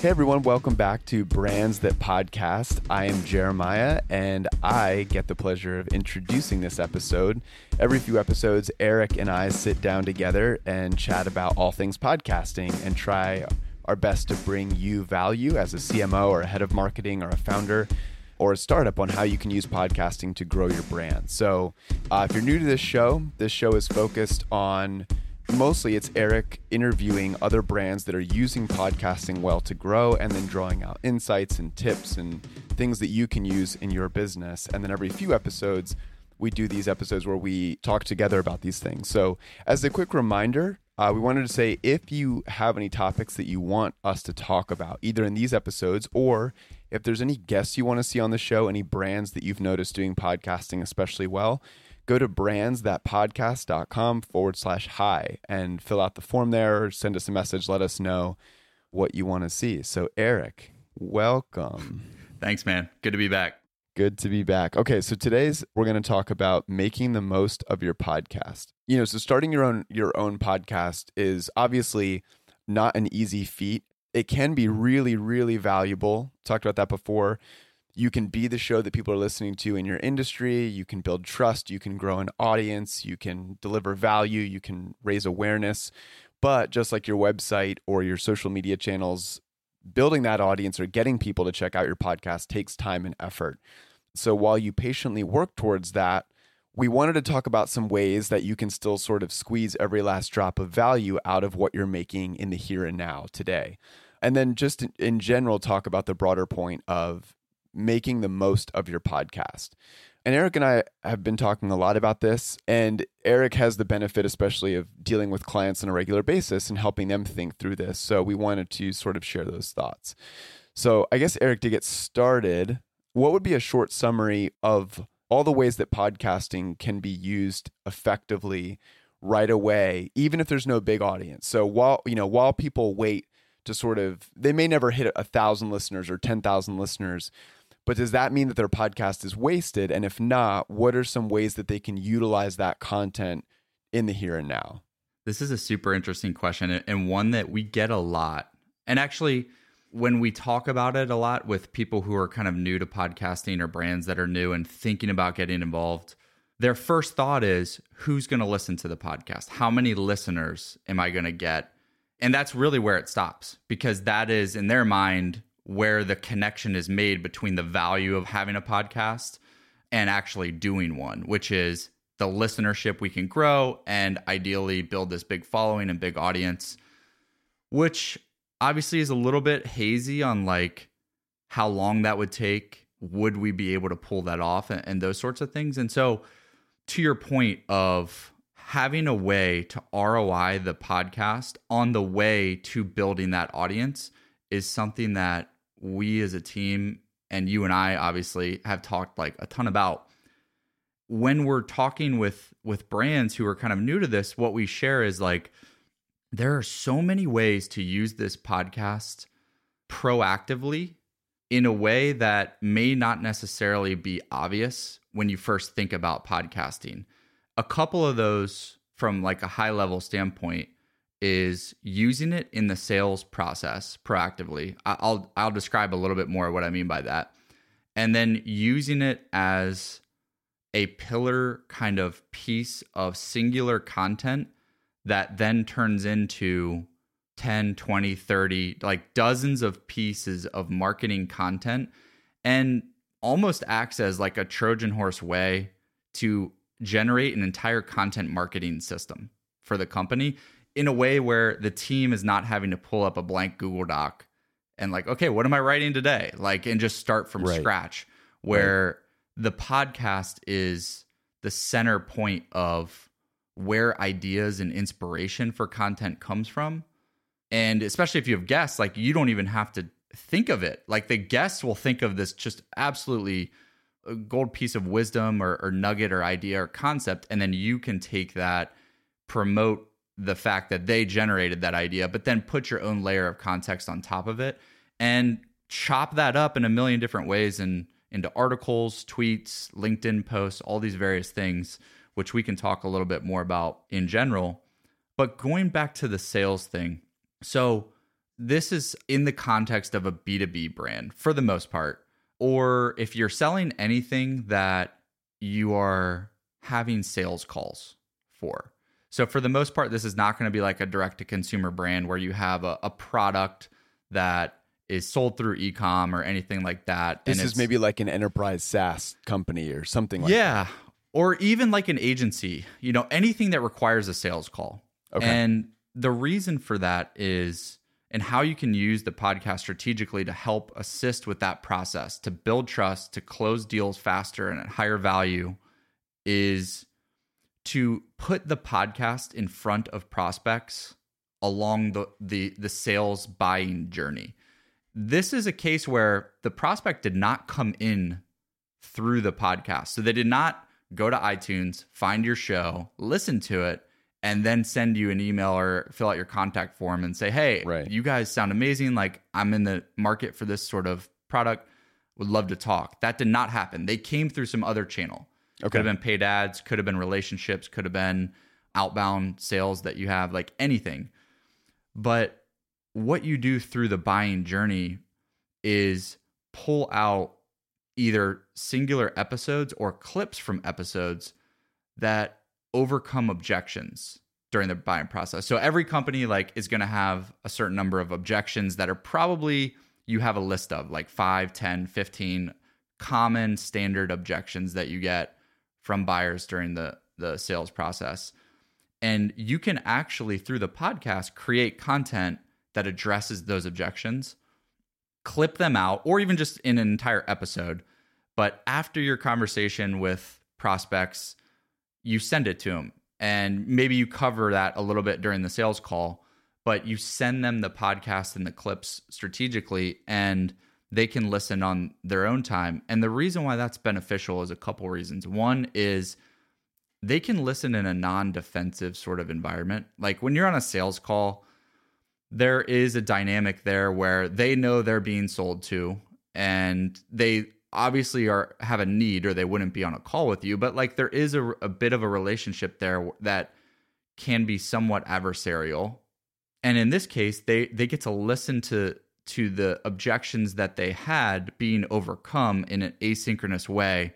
Hey everyone, welcome back to Brands That Podcast. I am Jeremiah and I get the pleasure of introducing this episode. Every few episodes, Eric and I sit down together and chat about all things podcasting and try our best to bring you value as a CMO or a head of marketing or a founder or a startup on how you can use podcasting to grow your brand. So, uh, if you're new to this show, this show is focused on mostly it's Eric interviewing other brands that are using podcasting well to grow and then drawing out insights and tips and things that you can use in your business. And then every few episodes, we do these episodes where we talk together about these things. So, as a quick reminder, uh, we wanted to say if you have any topics that you want us to talk about, either in these episodes or if there's any guests you want to see on the show, any brands that you've noticed doing podcasting especially well, go to brandsthatpodcast.com forward slash hi and fill out the form there or send us a message. Let us know what you want to see. So, Eric, welcome. Thanks, man. Good to be back. Good to be back. Okay, so today's we're going to talk about making the most of your podcast. You know, so starting your own your own podcast is obviously not an easy feat. It can be really really valuable. Talked about that before you can be the show that people are listening to in your industry. You can build trust. You can grow an audience. You can deliver value. You can raise awareness. But just like your website or your social media channels, building that audience or getting people to check out your podcast takes time and effort. So while you patiently work towards that, we wanted to talk about some ways that you can still sort of squeeze every last drop of value out of what you're making in the here and now today. And then just in general, talk about the broader point of making the most of your podcast. And Eric and I have been talking a lot about this. And Eric has the benefit, especially of dealing with clients on a regular basis and helping them think through this. So we wanted to sort of share those thoughts. So I guess, Eric, to get started, what would be a short summary of all the ways that podcasting can be used effectively right away, even if there's no big audience? So while, you know, while people wait to sort of, they may never hit a thousand listeners or 10,000 listeners but does that mean that their podcast is wasted? And if not, what are some ways that they can utilize that content in the here and now? This is a super interesting question and one that we get a lot. And actually, when we talk about it a lot with people who are kind of new to podcasting or brands that are new and thinking about getting involved, their first thought is who's going to listen to the podcast? How many listeners am I going to get? And that's really where it stops because that is in their mind where the connection is made between the value of having a podcast and actually doing one, which is the listenership we can grow and ideally build this big following and big audience, which obviously is a little bit hazy on like how long that would take. Would we be able to pull that off and, and those sorts of things? And so, to your point of having a way to ROI the podcast on the way to building that audience is something that we as a team and you and I obviously have talked like a ton about. When we're talking with with brands who are kind of new to this what we share is like there are so many ways to use this podcast proactively in a way that may not necessarily be obvious when you first think about podcasting. A couple of those from like a high level standpoint is using it in the sales process proactively. I'll I'll describe a little bit more what I mean by that. And then using it as a pillar kind of piece of singular content that then turns into 10, 20, 30, like dozens of pieces of marketing content and almost acts as like a Trojan horse way to generate an entire content marketing system for the company in a way where the team is not having to pull up a blank Google Doc and like, okay, what am I writing today? Like, and just start from right. scratch. Where right. the podcast is the center point of where ideas and inspiration for content comes from. And especially if you have guests, like you don't even have to think of it. Like the guests will think of this just absolutely uh, gold piece of wisdom or, or nugget or idea or concept. And then you can take that, promote the fact that they generated that idea, but then put your own layer of context on top of it and chop that up in a million different ways and into articles, tweets, LinkedIn posts, all these various things, which we can talk a little bit more about in general. But going back to the sales thing, so this is in the context of a B2B brand for the most part. Or if you're selling anything that you are having sales calls for. So, for the most part, this is not going to be like a direct to consumer brand where you have a, a product that is sold through ecom or anything like that. This is maybe like an enterprise SaaS company or something like that. yeah, that. or even like an agency, you know, anything that requires a sales call. Okay. And the reason for that is and how you can use the podcast strategically to help assist with that process to build trust, to close deals faster and at higher value is to put the podcast in front of prospects along the the the sales buying journey. This is a case where the prospect did not come in through the podcast. So they did not go to iTunes, find your show, listen to it, and then send you an email or fill out your contact form and say, "Hey, right. you guys sound amazing. Like I'm in the market for this sort of product. Would love to talk." That did not happen. They came through some other channel. Okay. Could have been paid ads, could have been relationships, could have been outbound sales that you have, like anything. But what you do through the buying journey is pull out either singular episodes or clips from episodes that overcome objections during the buying process. So every company like is going to have a certain number of objections that are probably you have a list of like 5, 10, 15 common standard objections that you get from buyers during the the sales process. And you can actually through the podcast create content that addresses those objections, clip them out or even just in an entire episode. But after your conversation with prospects, you send it to them and maybe you cover that a little bit during the sales call, but you send them the podcast and the clips strategically and they can listen on their own time. And the reason why that's beneficial is a couple reasons. One is they can listen in a non defensive sort of environment. Like when you're on a sales call, there is a dynamic there where they know they're being sold to and they obviously are have a need or they wouldn't be on a call with you but like there is a, a bit of a relationship there that can be somewhat adversarial and in this case they they get to listen to to the objections that they had being overcome in an asynchronous way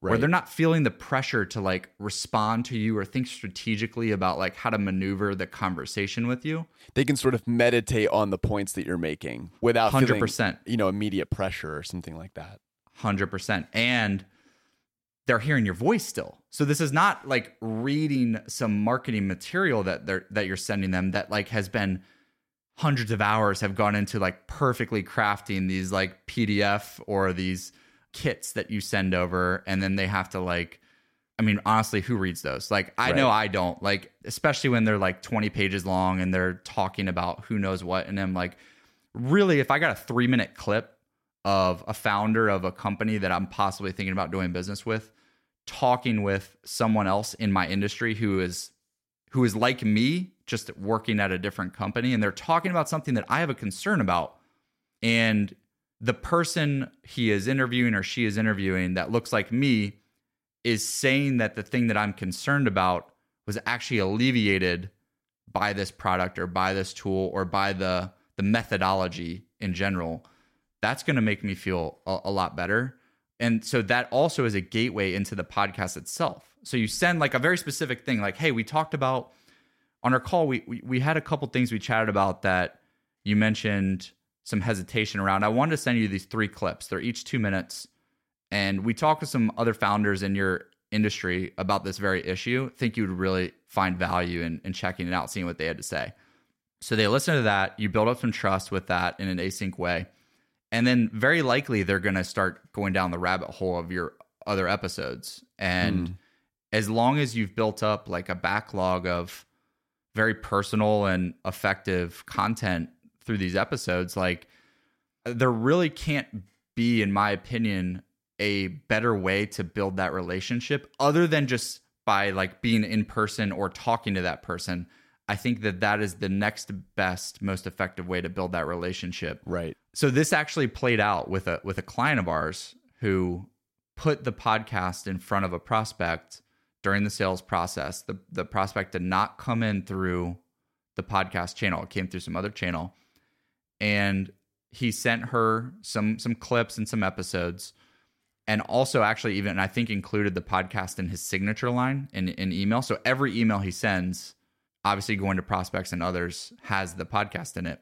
right. where they're not feeling the pressure to like respond to you or think strategically about like how to maneuver the conversation with you they can sort of meditate on the points that you're making without 100% feeling, you know immediate pressure or something like that 100%. And they're hearing your voice still. So this is not like reading some marketing material that they're that you're sending them that like has been hundreds of hours have gone into like perfectly crafting these like PDF or these kits that you send over and then they have to like I mean honestly who reads those? Like I right. know I don't. Like especially when they're like 20 pages long and they're talking about who knows what and I'm like really if I got a 3 minute clip of a founder of a company that I'm possibly thinking about doing business with talking with someone else in my industry who is who is like me just working at a different company and they're talking about something that I have a concern about and the person he is interviewing or she is interviewing that looks like me is saying that the thing that I'm concerned about was actually alleviated by this product or by this tool or by the the methodology in general that's going to make me feel a, a lot better. And so that also is a gateway into the podcast itself. So you send like a very specific thing, like, hey, we talked about on our call, we, we, we had a couple things we chatted about that you mentioned some hesitation around. I wanted to send you these three clips. They're each two minutes. And we talked with some other founders in your industry about this very issue. Think you would really find value in, in checking it out, seeing what they had to say. So they listen to that. You build up some trust with that in an async way and then very likely they're going to start going down the rabbit hole of your other episodes and mm. As long as you've built up like a backlog of very personal and effective content through these episodes like there really can't be in my opinion a better way to build that relationship other than just by like being in person or talking to that person I think that that is the next best, most effective way to build that relationship. Right. So this actually played out with a with a client of ours who put the podcast in front of a prospect during the sales process. The the prospect did not come in through the podcast channel; it came through some other channel. and he sent her some some clips and some episodes and also actually even I think included the podcast in his signature line in, in email. So every email he sends, obviously going to prospects and others, has the podcast in it.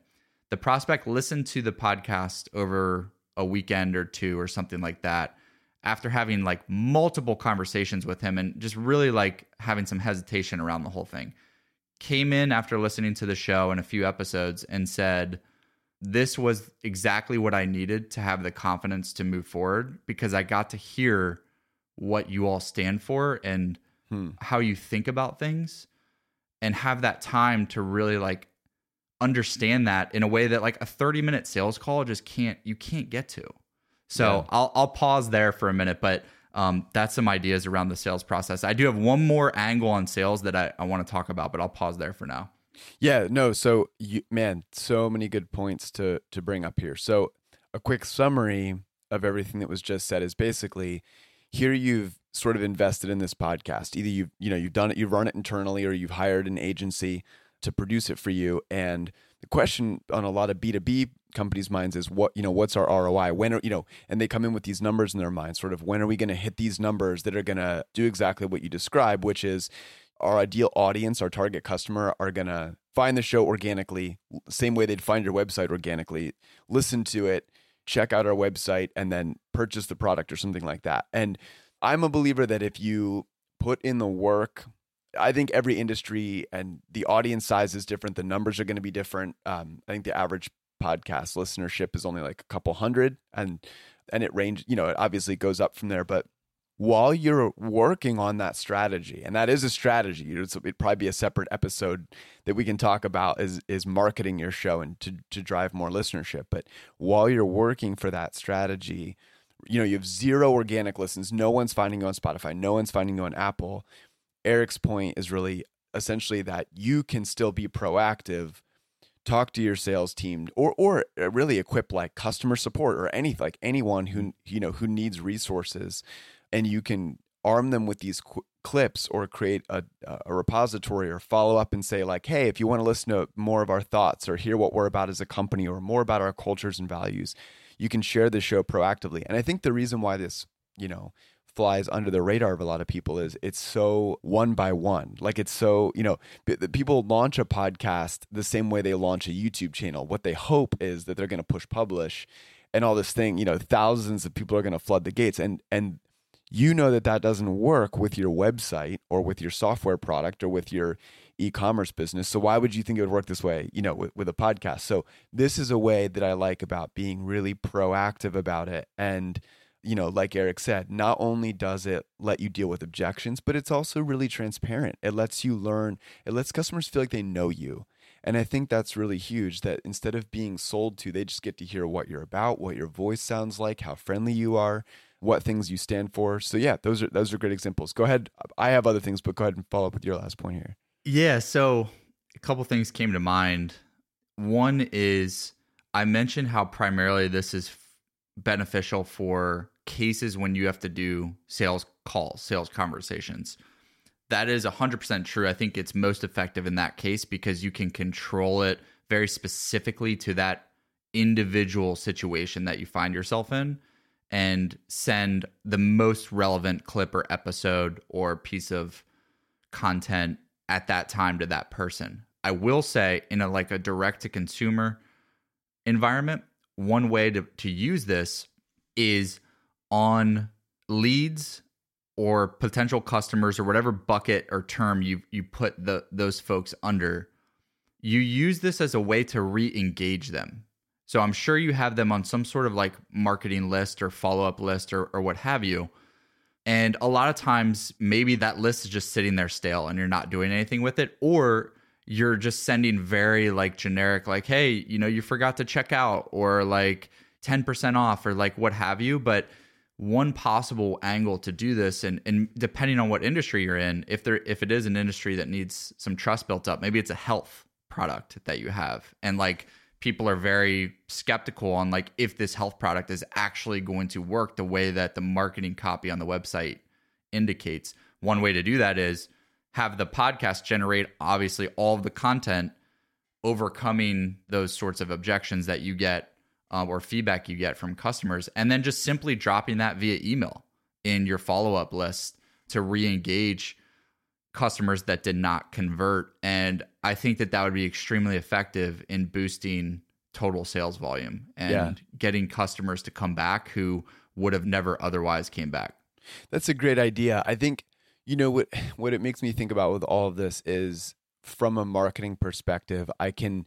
The prospect listened to the podcast over a weekend or two or something like that after having like multiple conversations with him and just really like having some hesitation around the whole thing. Came in after listening to the show and a few episodes and said, this was exactly what I needed to have the confidence to move forward because I got to hear what you all stand for and hmm. how you think about things and have that time to really like understand that in a way that like a 30 minute sales call just can't you can't get to. So yeah. I'll I'll pause there for a minute, but um, that's some ideas around the sales process. I do have one more angle on sales that I, I want to talk about, but I'll pause there for now. Yeah, no. So, you, man, so many good points to to bring up here. So, a quick summary of everything that was just said is basically here you've sort of invested in this podcast. Either you've you know you've done it, you've run it internally, or you've hired an agency to produce it for you. And the question on a lot of B two B companies' minds is what you know what's our ROI? When are you know? And they come in with these numbers in their minds, sort of when are we going to hit these numbers that are going to do exactly what you describe, which is our ideal audience, our target customer, are going to find the show organically, same way they'd find your website organically, listen to it, check out our website, and then purchase the product or something like that. And I'm a believer that if you put in the work, I think every industry and the audience size is different. The numbers are going to be different. Um, I think the average podcast listenership is only like a couple hundred, and and it range. You know, it obviously goes up from there, but while you're working on that strategy, and that is a strategy, it'd probably be a separate episode that we can talk about is is marketing your show and to to drive more listenership. But while you're working for that strategy, you know you have zero organic listens. No one's finding you on Spotify. No one's finding you on Apple. Eric's point is really essentially that you can still be proactive talk to your sales team or or uh, really equip like customer support or any like anyone who you know who needs resources. And you can arm them with these qu- clips or create a, a repository or follow up and say like hey if you want to listen to more of our thoughts or hear what we're about as a company or more about our cultures and values you can share the show proactively. And i think the reason why this you know flies under the radar of a lot of people is it's so one by one. Like it's so you know people launch a podcast the same way they launch a youtube channel. What they hope is that they're going to push publish and all this thing you know thousands of people are going to flood the gates. And and you know that that doesn't work with your website or with your software product or with your e-commerce business. So why would you think it would work this way you know with, with a podcast? So this is a way that i like about being really proactive about it. And you know like eric said not only does it let you deal with objections but it's also really transparent it lets you learn it lets customers feel like they know you and i think that's really huge that instead of being sold to they just get to hear what you're about what your voice sounds like how friendly you are what things you stand for. So yeah, those are those are great examples. Go ahead. I have other things, but go ahead and follow up with your last point here. Yeah, so a couple things came to mind. One is I mentioned how primarily this is beneficial for cases when you have to do sales calls, sales conversations. That is 100% true. I think it's most effective in that case because you can control it very specifically to that individual situation that you find yourself in and send the most relevant clip or episode or piece of content at that time to that person. I will say in a like a direct to consumer environment, one way to, to use this is on leads or potential customers or whatever bucket or term you you put the those folks under. You use this as a way to re-engage them. So I'm sure you have them on some sort of like marketing list or follow up list or, or what have you. And a lot of times, maybe that list is just sitting there stale and you're not doing anything with it, or you're just sending very like generic, like, hey, you know, you forgot to check out, or like 10% off, or like what have you. But one possible angle to do this, and, and depending on what industry you're in, if there if it is an industry that needs some trust built up, maybe it's a health product that you have. And like people are very skeptical on like if this health product is actually going to work the way that the marketing copy on the website indicates. One way to do that is have the podcast generate obviously all of the content overcoming those sorts of objections that you get um, or feedback you get from customers, and then just simply dropping that via email in your follow up list to re engage customers that did not convert. And I think that that would be extremely effective in boosting total sales volume and yeah. getting customers to come back who would have never otherwise came back. That's a great idea. I think you know what what it makes me think about with all of this is from a marketing perspective, I can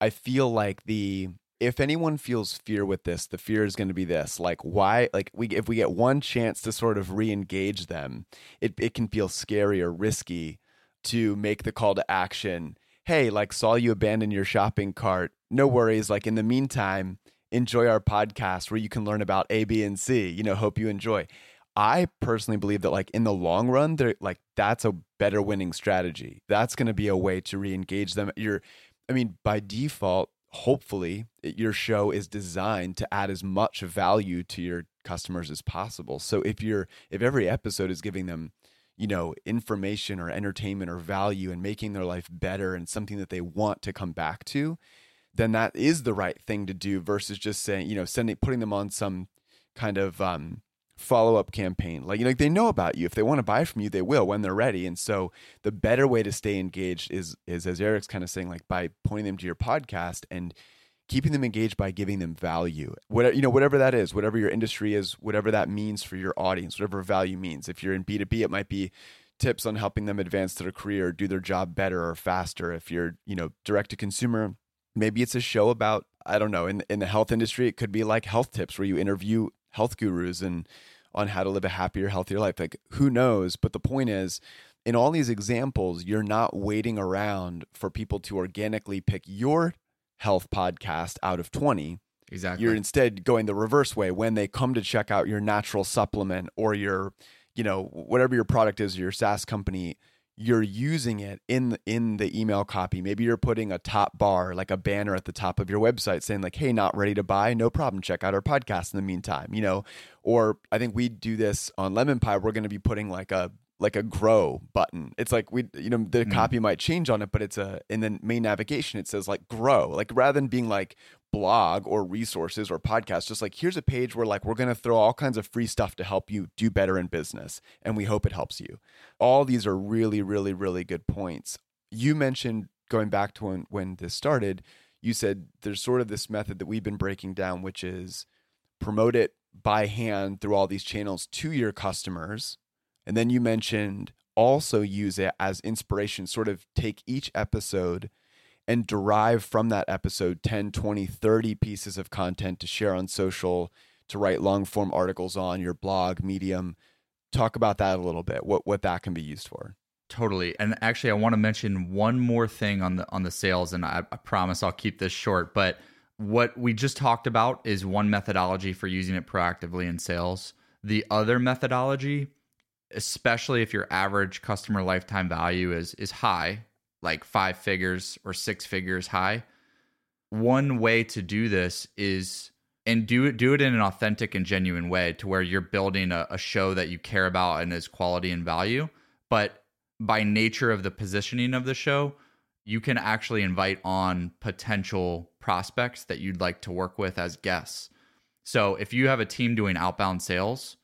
I feel like the if anyone feels fear with this, the fear is going to be this. Like why like we if we get one chance to sort of re-engage them, it it can feel scary or risky to make the call to action. Hey, like saw you abandon your shopping cart. No worries. Like in the meantime, enjoy our podcast where you can learn about A, B, and C. You know, hope you enjoy. I personally believe that like in the long run, there like that's a better winning strategy. That's going to be a way to re-engage them. You're, I mean, by default, hopefully your show is designed to add as much value to your customers as possible. So if you're if every episode is giving them, you know, information or entertainment or value and making their life better and something that they want to come back to, then that is the right thing to do versus just saying, you know, sending putting them on some kind of um follow up campaign. Like you know, they know about you. If they want to buy from you, they will when they're ready. And so the better way to stay engaged is is as Eric's kind of saying, like by pointing them to your podcast and keeping them engaged by giving them value. Whatever you know, whatever that is, whatever your industry is, whatever that means for your audience, whatever value means. If you're in B2B, it might be tips on helping them advance their career, do their job better or faster. If you're, you know, direct to consumer, maybe it's a show about I don't know, in in the health industry, it could be like health tips where you interview health gurus and on how to live a happier, healthier life. Like, who knows? But the point is, in all these examples, you're not waiting around for people to organically pick your health podcast out of 20. Exactly. You're instead going the reverse way when they come to check out your natural supplement or your, you know, whatever your product is, your SaaS company you're using it in in the email copy. Maybe you're putting a top bar like a banner at the top of your website saying like hey not ready to buy no problem check out our podcast in the meantime you know? Or i think we do this on Lemonpie we're going to be putting like a like a grow button. It's like we, you know, the mm. copy might change on it, but it's a in the main navigation. It says like grow, like rather than being like blog or resources or podcast, just like here's a page where like we're gonna throw all kinds of free stuff to help you do better in business, and we hope it helps you. All these are really, really, really good points. You mentioned going back to when when this started. You said there's sort of this method that we've been breaking down, which is promote it by hand through all these channels to your customers and then you mentioned also use it as inspiration, sort of take each episode and derive from that episode 10, 20, 30 pieces of content to share on social, to write long form articles on your blog, Medium. Talk about that a little bit, what, what that can be used for. Totally. And actually I want to mention one more thing on the on the sales and I, I promise I'll keep this short, but what we just talked about is one methodology for using it proactively in sales. The other methodology especially if your average customer lifetime value is is high, like five figures or six figures high. One way to do this is and do it do it in an authentic and genuine way to where you're building a, a show that you care about and is quality and value. But by nature of the positioning of the show, you can actually invite on potential prospects that you'd like to work with as guests. So if you have a team doing outbound sales,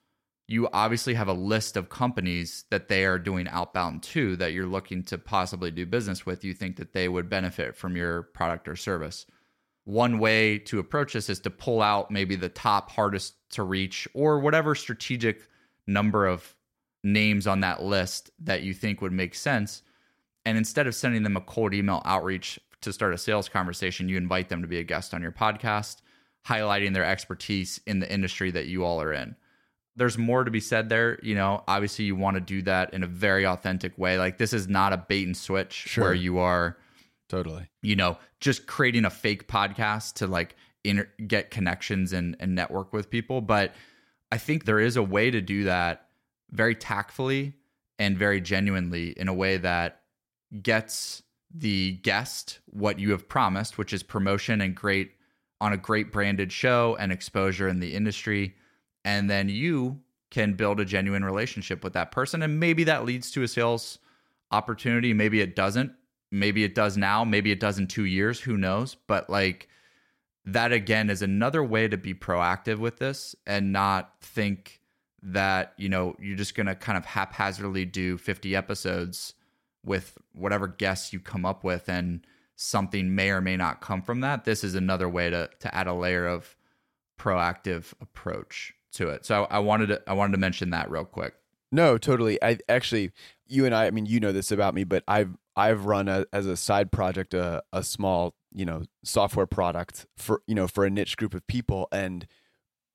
you obviously have a list of companies that they are doing outbound to that you're looking to possibly do business with. You think that they would benefit from your product or service. One way to approach this is to pull out maybe the top hardest to reach or whatever strategic number of names on that list that you think would make sense. And instead of sending them a cold email outreach to start a sales conversation, you invite them to be a guest on your podcast, highlighting their expertise in the industry that you all are in there's more to be said there. You know, obviously you want to do that in a very authentic way. Like this is not a bait and switch sure. where you are totally, you know, just creating a fake podcast to like inter- get connections and, and network with people. But I think there is a way to do that very tactfully and very genuinely in a way that gets the guest what you have promised, which is promotion and great on a great branded show and exposure in the industry and then you can build a genuine relationship with that person. And maybe that leads to a sales opportunity. Maybe it doesn't. Maybe it does now, maybe it does in 2 years, who knows? But like that again is another way to be proactive with this and not think that, you know, you're just going to kind of haphazardly do 50 episodes with whatever guests you come up with and something may or may not come from that. This is another way to to add a layer of proactive approach to it. So I wanted to I wanted to mention that real quick. No, totally. I actually you and I I mean you know this about me, but I've I've run a, as a side project a a small, you know, software product for you know, for a niche group of people and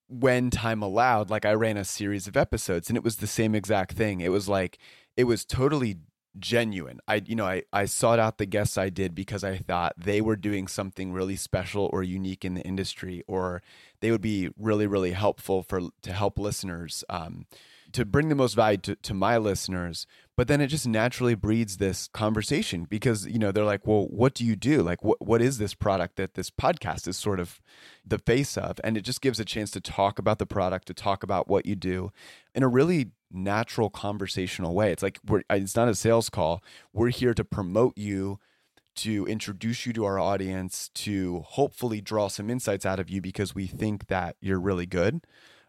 when time allowed, like I ran a series of episodes and it was the same exact thing. It was like it was totally genuine. I you know, I I sought out the guests I did because I thought they were doing something really special or unique in the industry or they would be really really helpful for to help listeners um, to bring the most value to, to my listeners. But then it just naturally breeds this conversation because you know they're like well what do you do? Like what what is this product that this podcast is sort of the face of? And it just gives a chance to talk about the product to talk about what you do in a really natural conversational way. It's like we're it's not a sales call. We're here to promote you to introduce you to our audience to hopefully draw some insights out of you because we think that you're really good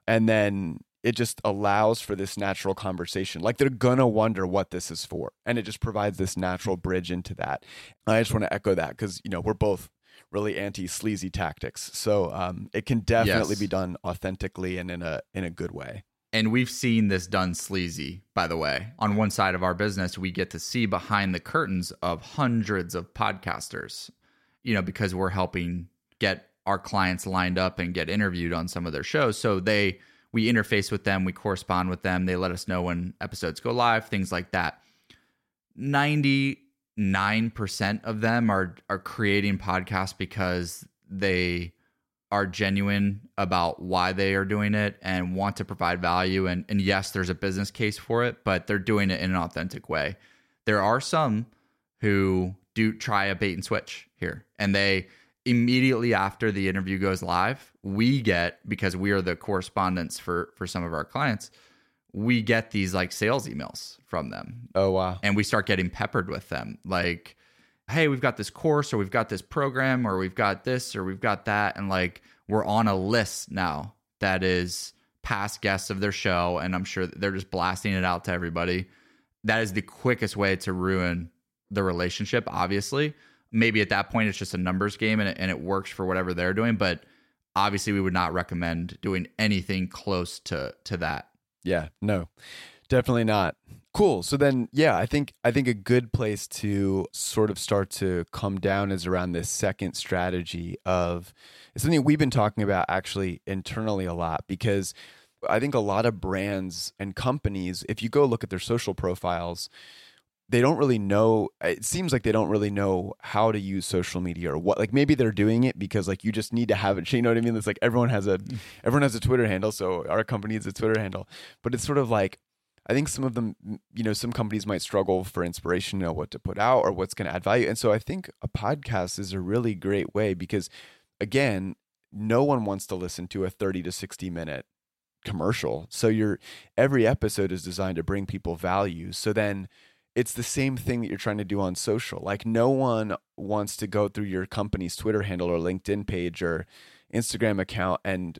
and then it just allows for this natural conversation. Like they're gonna wonder what this is for, and it just provides this natural bridge into that. I just want to echo that because you know we're both really anti sleazy tactics, so um, it can definitely yes. be done authentically and in a in a good way. And we've seen this done sleazy, by the way. On one side of our business, we get to see behind the curtains of hundreds of podcasters, you know, because we're helping get our clients lined up and get interviewed on some of their shows. So they we interface with them, we correspond with them, they let us know when episodes go live, things like that. 99% of them are are creating podcasts because they are genuine about why they are doing it and want to provide value and and yes there's a business case for it but they're doing it in an authentic way there are some who do try a bait and switch here and they immediately after the interview goes live, we get because we are the correspondents for for some of our clients, we get these like sales emails from them. Oh wow. And we start getting peppered with them like hey, we've got this course or we've got this program or we've got this or we've got that and like we're on a list now that is past guests of their show and I'm sure they're just blasting it out to everybody. That is the quickest way to ruin the relationship obviously. Maybe at that point it's just a numbers game and it, and it works for whatever they're doing but obviously we would not recommend doing anything close to to that. Yeah no definitely not. Cool. So then yeah i think i think a good place to sort of start to come down is around this second strategy of it's something we've been talking about actually internally a lot because i think a lot of brands and companies if you go look at their social profiles they don't really know it seems like they don't really know how to use social media or what like maybe they're doing it because like you just need to have it you know what i mean? It's like everyone has a everyone has a twitter handle so our company has a twitter handle. But it's sort of like i think some of them you know some companies might struggle for inspiration to know what to put out or what's going to add value. And so i think a podcast is a really great way because again no one wants to listen to a 30 to 60 minute commercial. So your every episode is designed to bring people value. So then it's the same thing that you're trying to do on social. Like no one wants to go through your company's Twitter handle or LinkedIn page or Instagram account and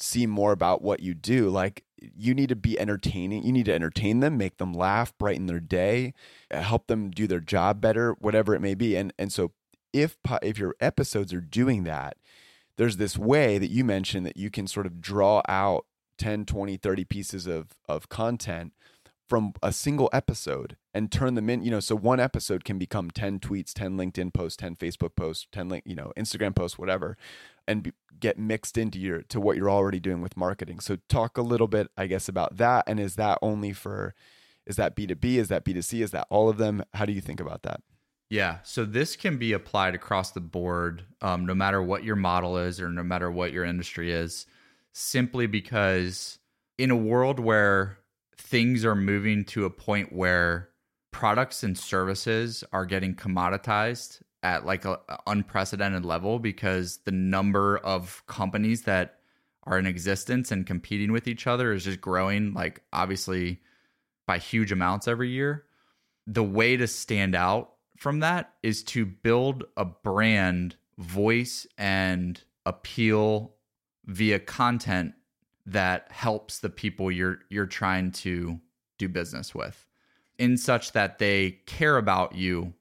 see more about what you do. Like you need to be entertaining. You need to entertain them, make them laugh, brighten their day, uh, help them do their job better, whatever it may be. And and so if if your episodes are doing that, there's this way that you mentioned that you can sort of draw out 10, 20, 30 pieces of of content from a single episode and turn them in you know so one episode can become 10 tweets 10 linkedin posts 10 facebook posts 10 link you know instagram posts whatever and be, get mixed into your to what you're already doing with marketing. So talk a little bit i guess about that and is that only for is that b2b is that b2c is that all of them? How do you think about that? Yeah so this can be applied across the board um, no matter what your model is or no matter what your industry is simply because in a world where things are moving to a point where products and services are getting commoditized at like an unprecedented level because the number of companies that are in existence and competing with each other is just growing like obviously by huge amounts every year. The way to stand out from that is to build a brand voice and appeal via content that helps the people you're you're trying to do business with in such that they care about you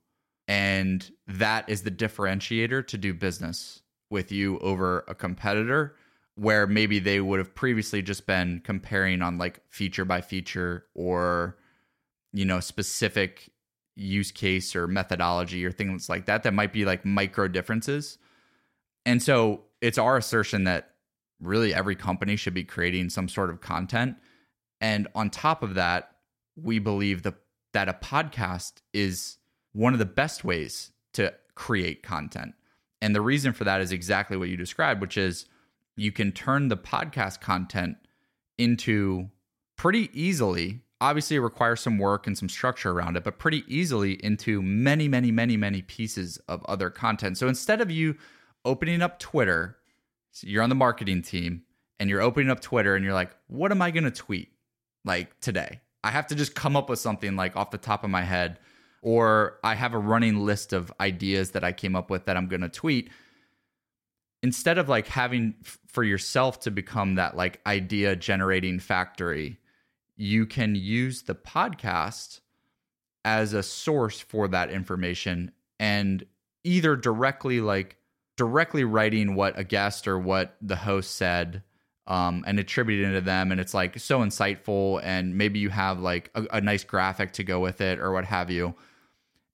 and that is the differentiator to do business with you over a competitor where maybe they would have previously just been comparing on like feature by feature or you know specific use case or methodology or things like that that might be like micro differences. And so it's our assertion that really every company should be creating some sort of content and on top of that we believe that that a podcast is one of the best ways to create content and the reason for that is exactly what you described which is you can turn the podcast content into pretty easily. Obviously, it requires some work and some structure around it, but pretty easily into many, many, many, many pieces of other content. So instead of you opening up Twitter, so you're on the marketing team and you're opening up Twitter and you're like, what am I going to tweet like today? I have to just come up with something like off the top of my head, or I have a running list of ideas that I came up with that I'm going to tweet instead of like having for yourself to become that like idea generating factory, you can use the podcast as a source for that information and either directly like directly writing what a guest or what the host said um, and attributing it to them and it's like so insightful and maybe you have like a, a nice graphic to go with it or what have you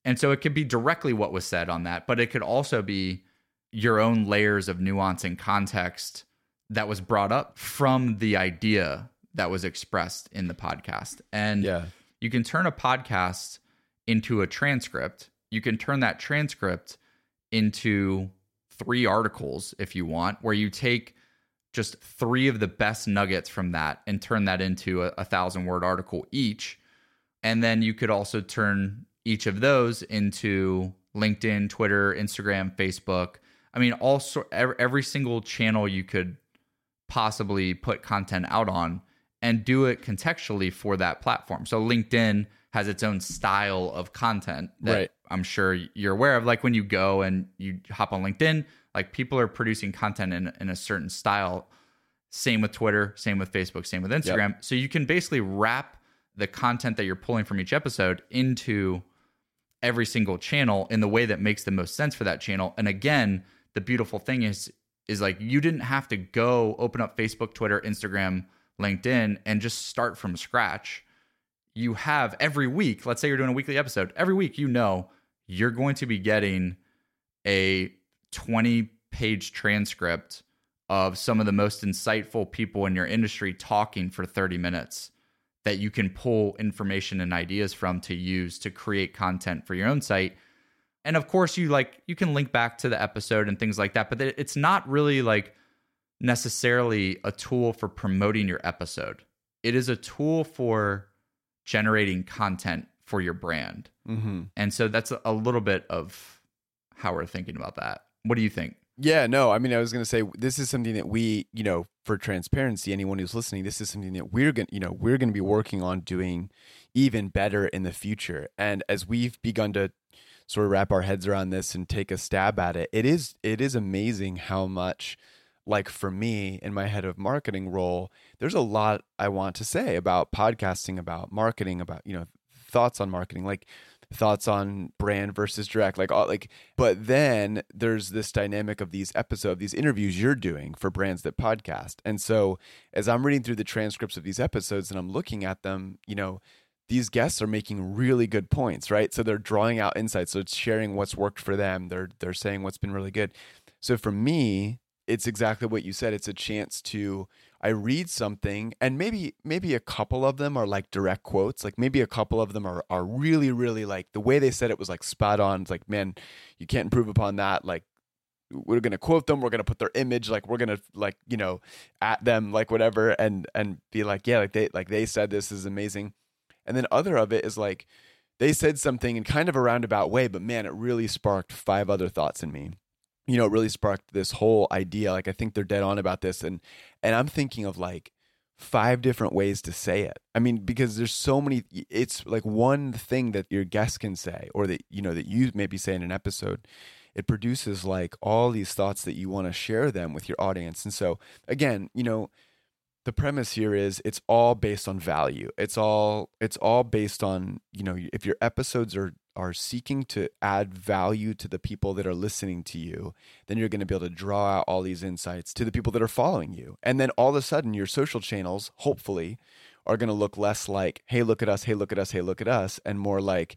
and so it could be directly what was said on that but it could also be your own layers of nuance and context that was brought up from the idea that was expressed in the podcast. And yeah. you can turn a podcast into a transcript. You can turn that transcript into three articles if you want, where you take just three of the best nuggets from that and turn that into a, a thousand word article each. And then you could also turn each of those into LinkedIn, Twitter, Instagram, Facebook, I mean, every, every single channel you could possibly put content out on and do it contextually for that platform. So LinkedIn has its own style of content that right. I'm sure you're aware of. Like when you go and you hop on LinkedIn, like people are producing content in, in a certain style. Same with Twitter, same with Facebook, same with Instagram. Yep. So you can basically wrap the content that you're pulling from each episode into every single channel in the way that makes the most sense for that channel. And again, the beautiful thing is is like you didn't have to go open up Facebook, Twitter, Instagram, LinkedIn and just start from scratch. You have every week, let's say you're doing a weekly episode, every week you know you're going to be getting a 20 page transcript of some of the most insightful people in your industry talking for 30 minutes that you can pull information and ideas from to use to create content for your own site. And of course you like you can link back to the episode and things like that but it's not really like necessarily a tool for promoting your episode. It is a tool for generating content for your brand. Mm-hmm. and so that's a little bit of how we're thinking about that. What do you think? Yeah no i mean i was going to say this is something that we you know for transparency anyone who's listening this is something that we're going to you know we're going to be working on doing even better in the future. And as we've begun to sort of wrap our heads around this and take a stab at it, it is it is amazing how much like for me in my head of marketing role, there's a lot I want to say about podcasting, about marketing, about you know thoughts on marketing, like thoughts on brand versus direct, like all, like. But then there's this dynamic of these episodes, these interviews you're doing for brands that podcast, and so as I'm reading through the transcripts of these episodes and I'm looking at them, you know, these guests are making really good points, right? So they're drawing out insights. So it's sharing what's worked for them. They're they're saying what's been really good. So for me, it's exactly what you said. It's a chance to I read something and maybe maybe a couple of them are like direct quotes. Like maybe a couple of them are are really, really like the way they said it was like spot on. It's like, man, you can't improve upon that. Like we're gonna quote them, we're gonna put their image, like we're gonna like, you know, at them, like whatever, and and be like, yeah, like they like they said this is amazing and then other of it is like they said something in kind of a roundabout way, but man, it really sparked five other thoughts in me. You know, it really sparked this whole idea. Like I think they're dead on about this. And and I'm thinking of like five different ways to say it. I mean, because there's so many it's like one thing that your guest can say or that you know that you maybe say in an episode. It produces like all these thoughts that you want to share them with your audience. And so again, you know, the premise here is it's all based on value. It's all it's all based on, you know, if your episodes are are seeking to add value to the people that are listening to you, then you're going to be able to draw out all these insights to the people that are following you. And then all of a sudden, your social channels, hopefully, are going to look less like, hey, look at us, hey, look at us, hey, look at us, and more like,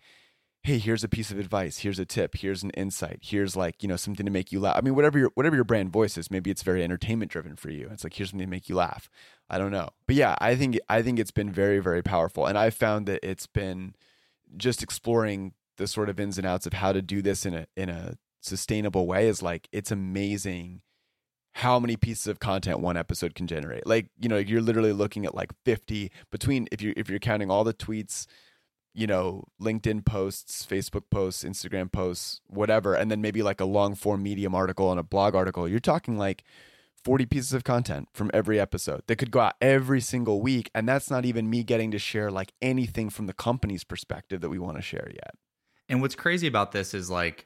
hey, here's a piece of advice, here's a tip, here's an insight, here's like, you know, something to make you laugh. I mean, whatever your whatever your brand voice is, maybe it's very entertainment driven for you. It's like here's something to make you laugh. I don't know. But yeah, I think I think it's been very, very powerful. And I've found that it's been just exploring the sort of ins and outs of how to do this in a in a sustainable way is like it's amazing how many pieces of content one episode can generate. Like, you know, you're literally looking at like 50 between if you if you're counting all the tweets, you know, LinkedIn posts, Facebook posts, Instagram posts, whatever, and then maybe like a long form medium article and a blog article, you're talking like 40 pieces of content from every episode that could go out every single week. And that's not even me getting to share like anything from the company's perspective that we want to share yet. And what's crazy about this is like,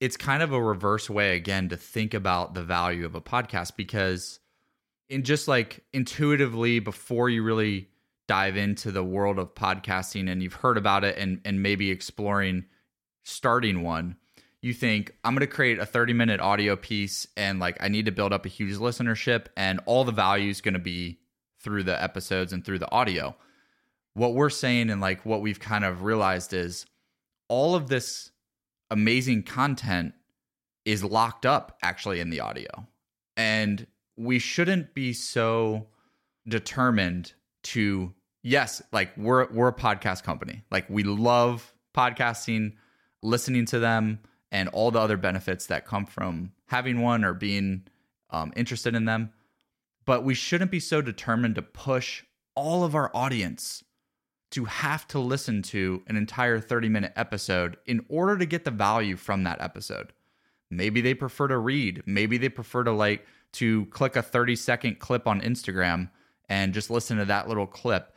it's kind of a reverse way again to think about the value of a podcast because in just like intuitively before you really dive into the world of podcasting and you've heard about it and and maybe exploring starting one you think i'm going to create a 30 minute audio piece and like i need to build up a huge listenership and all the value is going to be through the episodes and through the audio. What we're saying and like what we've kind of realized is all of this amazing content is locked up actually in the audio. And we shouldn't be so determined to yes, like we're we're a podcast company. Like we love podcasting, listening to them and all the other benefits that come from having one or being um, interested in them. But we shouldn't be so determined to push all of our audience to have to listen to an entire 30 minute episode in order to get the value from that episode. Maybe they prefer to read, maybe they prefer to like to click a 30 second clip on Instagram and just listen to that little clip.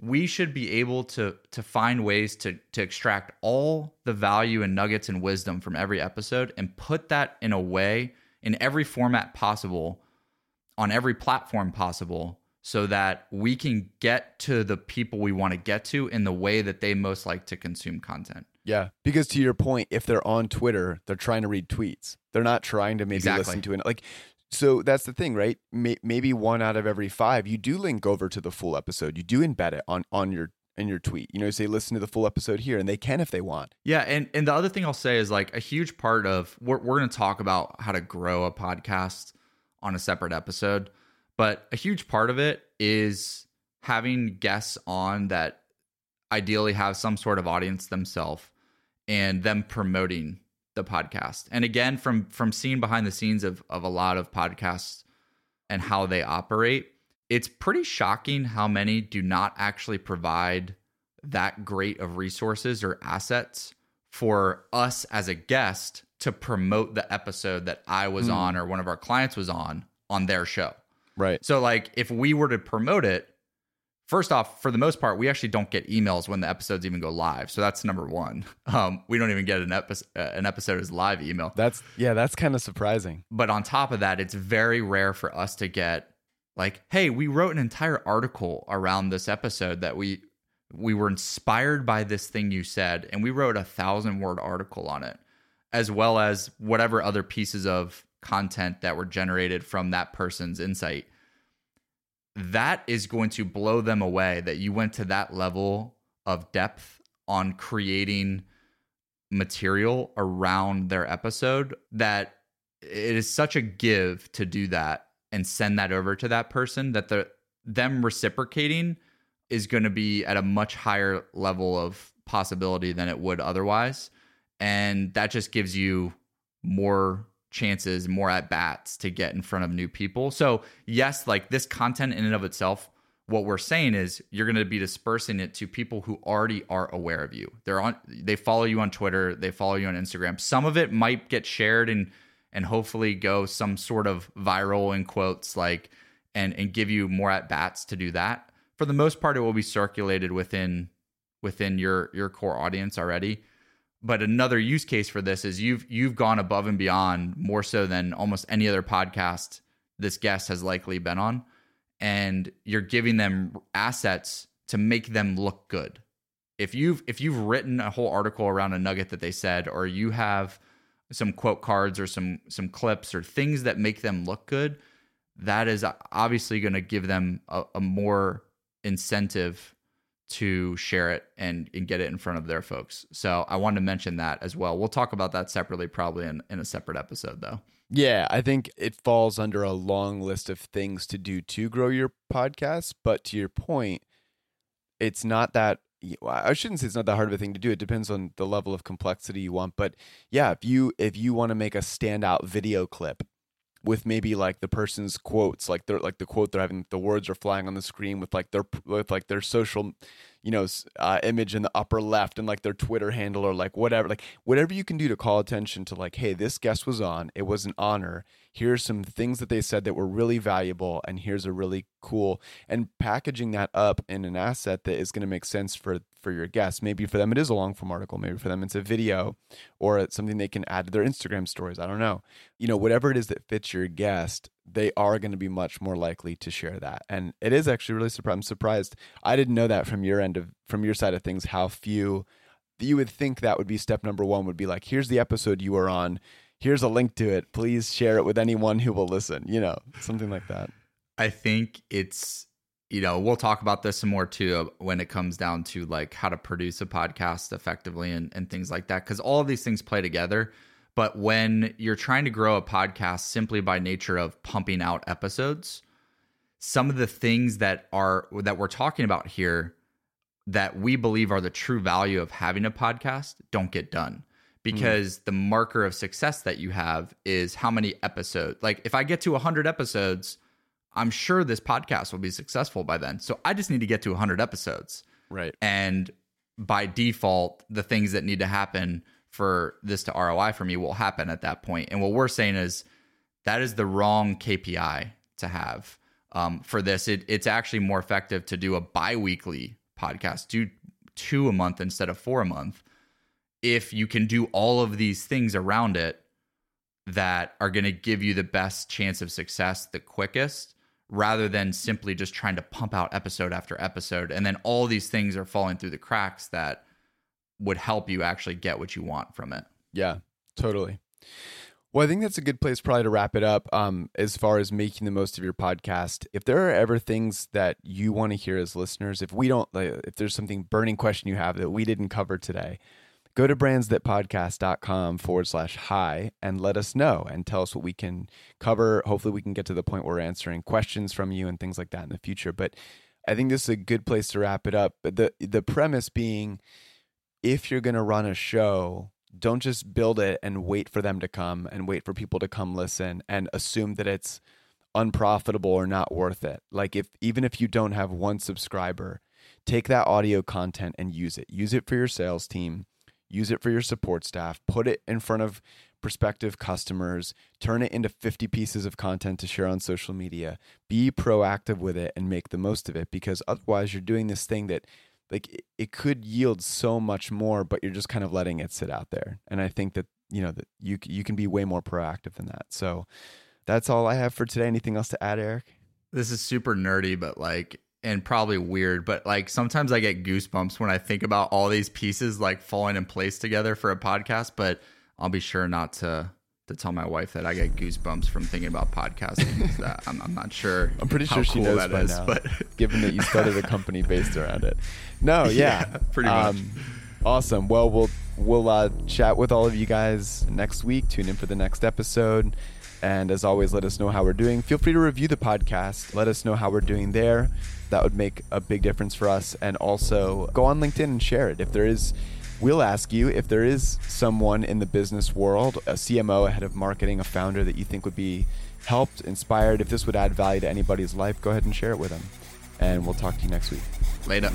We should be able to to find ways to to extract all the value and nuggets and wisdom from every episode and put that in a way in every format possible on every platform possible so that we can get to the people we want to get to in the way that they most like to consume content. Yeah, because to your point, if they're on Twitter, they're trying to read tweets. They're not trying to maybe exactly. listen to it. Like, so that's the thing, right? Maybe one out of every five, you do link over to the full episode. You do embed it on on your in your tweet. You know, say listen to the full episode here, and they can if they want. Yeah, and and the other thing I'll say is like a huge part of we're we're going to talk about how to grow a podcast on a separate episode. But a huge part of it is having guests on that ideally have some sort of audience themselves and them promoting the podcast. And again, from from seeing behind the scenes of of a lot of podcasts and how they operate, it's pretty shocking how many do not actually provide that great of resources or assets for us as a guest to promote the episode that I was mm. on or one of our clients was on on their show. Right. So like if we were to promote it, first off, for the most part, we actually don't get emails when the episodes even go live. So that's number one. Um, we don't even get an episode uh, an episode as live email. That's yeah, that's kind of surprising. But on top of that, it's very rare for us to get like, hey, we wrote an entire article around this episode that we we were inspired by this thing you said, and we wrote a thousand word article on it, as well as whatever other pieces of content that were generated from that person's insight that is going to blow them away that you went to that level of depth on creating material around their episode that it is such a give to do that and send that over to that person that the them reciprocating is going to be at a much higher level of possibility than it would otherwise. And that just gives you more chances, more at bats to get in front of new people. So, yes, like this content in and of itself, what we're saying is you're going to be dispersing it to people who already are aware of you. They're on they follow you on Twitter, they follow you on Instagram. Some of it might get shared and and hopefully go some sort of viral in quotes like and and give you more at bats to do that. For the most part, it will be circulated within within your your core audience already. But another use case for this is you've you've gone above and beyond more so than almost any other podcast this guest has likely been on, and you're giving them assets to make them look good. If you've if you've written a whole article around a nugget that they said, or you have some quote cards or some some clips or things that make them look good, that is obviously going to give them a, a, more incentive to share it and, and get it in front of their folks. So I wanted to mention that as well. We'll talk about that separately, probably in, in a separate episode, though. Yeah, I think it falls under a long list of things to do to grow your podcast. But to your point, it's not that I shouldn't say it's not that hard of a thing to do. It depends on the level of complexity you want. But yeah, if you if you want to make a standout video clip with maybe like the person's quotes, like they're like the quote they're having, the words are flying on the screen with like their with like their social, you know, uh, image in the upper left and like their Twitter handle or like whatever, like whatever you can do to call attention to like, hey, this guest was on, it was an honor. Here's some things that they said that were really valuable, and here's a really cool and packaging that up in an asset that is going to make sense for for your guests. Maybe for them it is a long form article. Maybe for them it's a video or it's something they can add to their Instagram stories. I don't know. You know, whatever it is that fits your guest, they are going to be much more likely to share that. And it is actually really surprised. I'm surprised. I didn't know that from your end of from your side of things. How few you would think that would be step number one. Would be like, here's the episode you were on. Here's a link to it. Please share it with anyone who will listen. You know, something like that. I think it's you know, we'll talk about this some more too uh, when it comes down to like how to produce a podcast effectively and, and things like that. Cause all of these things play together. But when you're trying to grow a podcast simply by nature of pumping out episodes, some of the things that are that we're talking about here that we believe are the true value of having a podcast don't get done because mm. the marker of success that you have is how many episodes. Like if I get to 100 episodes, I'm sure this podcast will be successful by then. So I just need to get to 100 episodes. Right. And by default, the things that need to happen for this to ROI for me will happen at that point. And what we're saying is that is the wrong KPI to have um, for this. It, it's actually more effective to do a bi weekly podcast, do two a month instead of four a month. If you can do all of these things around it that are going to give you the best chance of success the quickest rather than simply just trying to pump out episode after episode. And then all these things are falling through the cracks that would help you actually get what you want from it. Yeah, totally. Well, I think that's a good place probably to wrap it up. Um, as far as making the most of your podcast, if there are ever things that you want to hear as listeners, if we don't, like, if there's something burning question you have that we didn't cover today, go to brandsthatpodcast.com forward slash hi and let us know and tell us what we can cover. Hopefully, we can get to the point where we're answering questions from you and things like that in the future. But I think this is a good place to wrap it up. But the the premise being, if you're going to run a show, don't just build it and wait for them to come and wait for people to come listen and assume that it's unprofitable or not worth it. Like if even if you don't have one subscriber, take that audio content and use it. Use it for your sales team use it for your support staff, put it in front of prospective customers, turn it into 50 pieces of content to share on social media. Be proactive with it and make the most of it because otherwise you're doing this thing that like it, could yield so much more but you're just kind of letting it sit out there. And I think that you know that you you can be way more proactive than that. So that's all I have for today. Anything else to add, Eric? This is super nerdy, but like and probably weird, but like sometimes I get goosebumps when I think about all these pieces like falling in place together for a podcast. But I'll be sure not to to tell my wife that I get goosebumps from thinking about podcasting. that I'm, I'm, not sure. I'm pretty sure she knows by is, now, but given that you started a company based around it. No, yeah, yeah pretty much. Um, awesome. Well, we'll we'll uh, chat with all of you guys next week. Tune in for the next episode. And as always, let us know how we're doing. Feel free to review the podcast. Let us know how we're doing there. That would make a big difference for us. And also go on LinkedIn and share it. If there is, we'll ask you if there is someone in the business world, a CMO, a head of marketing, a founder that you think would be helped, inspired, if this would add value to anybody's life, go ahead and share it with them. And we'll talk to you next week. Later.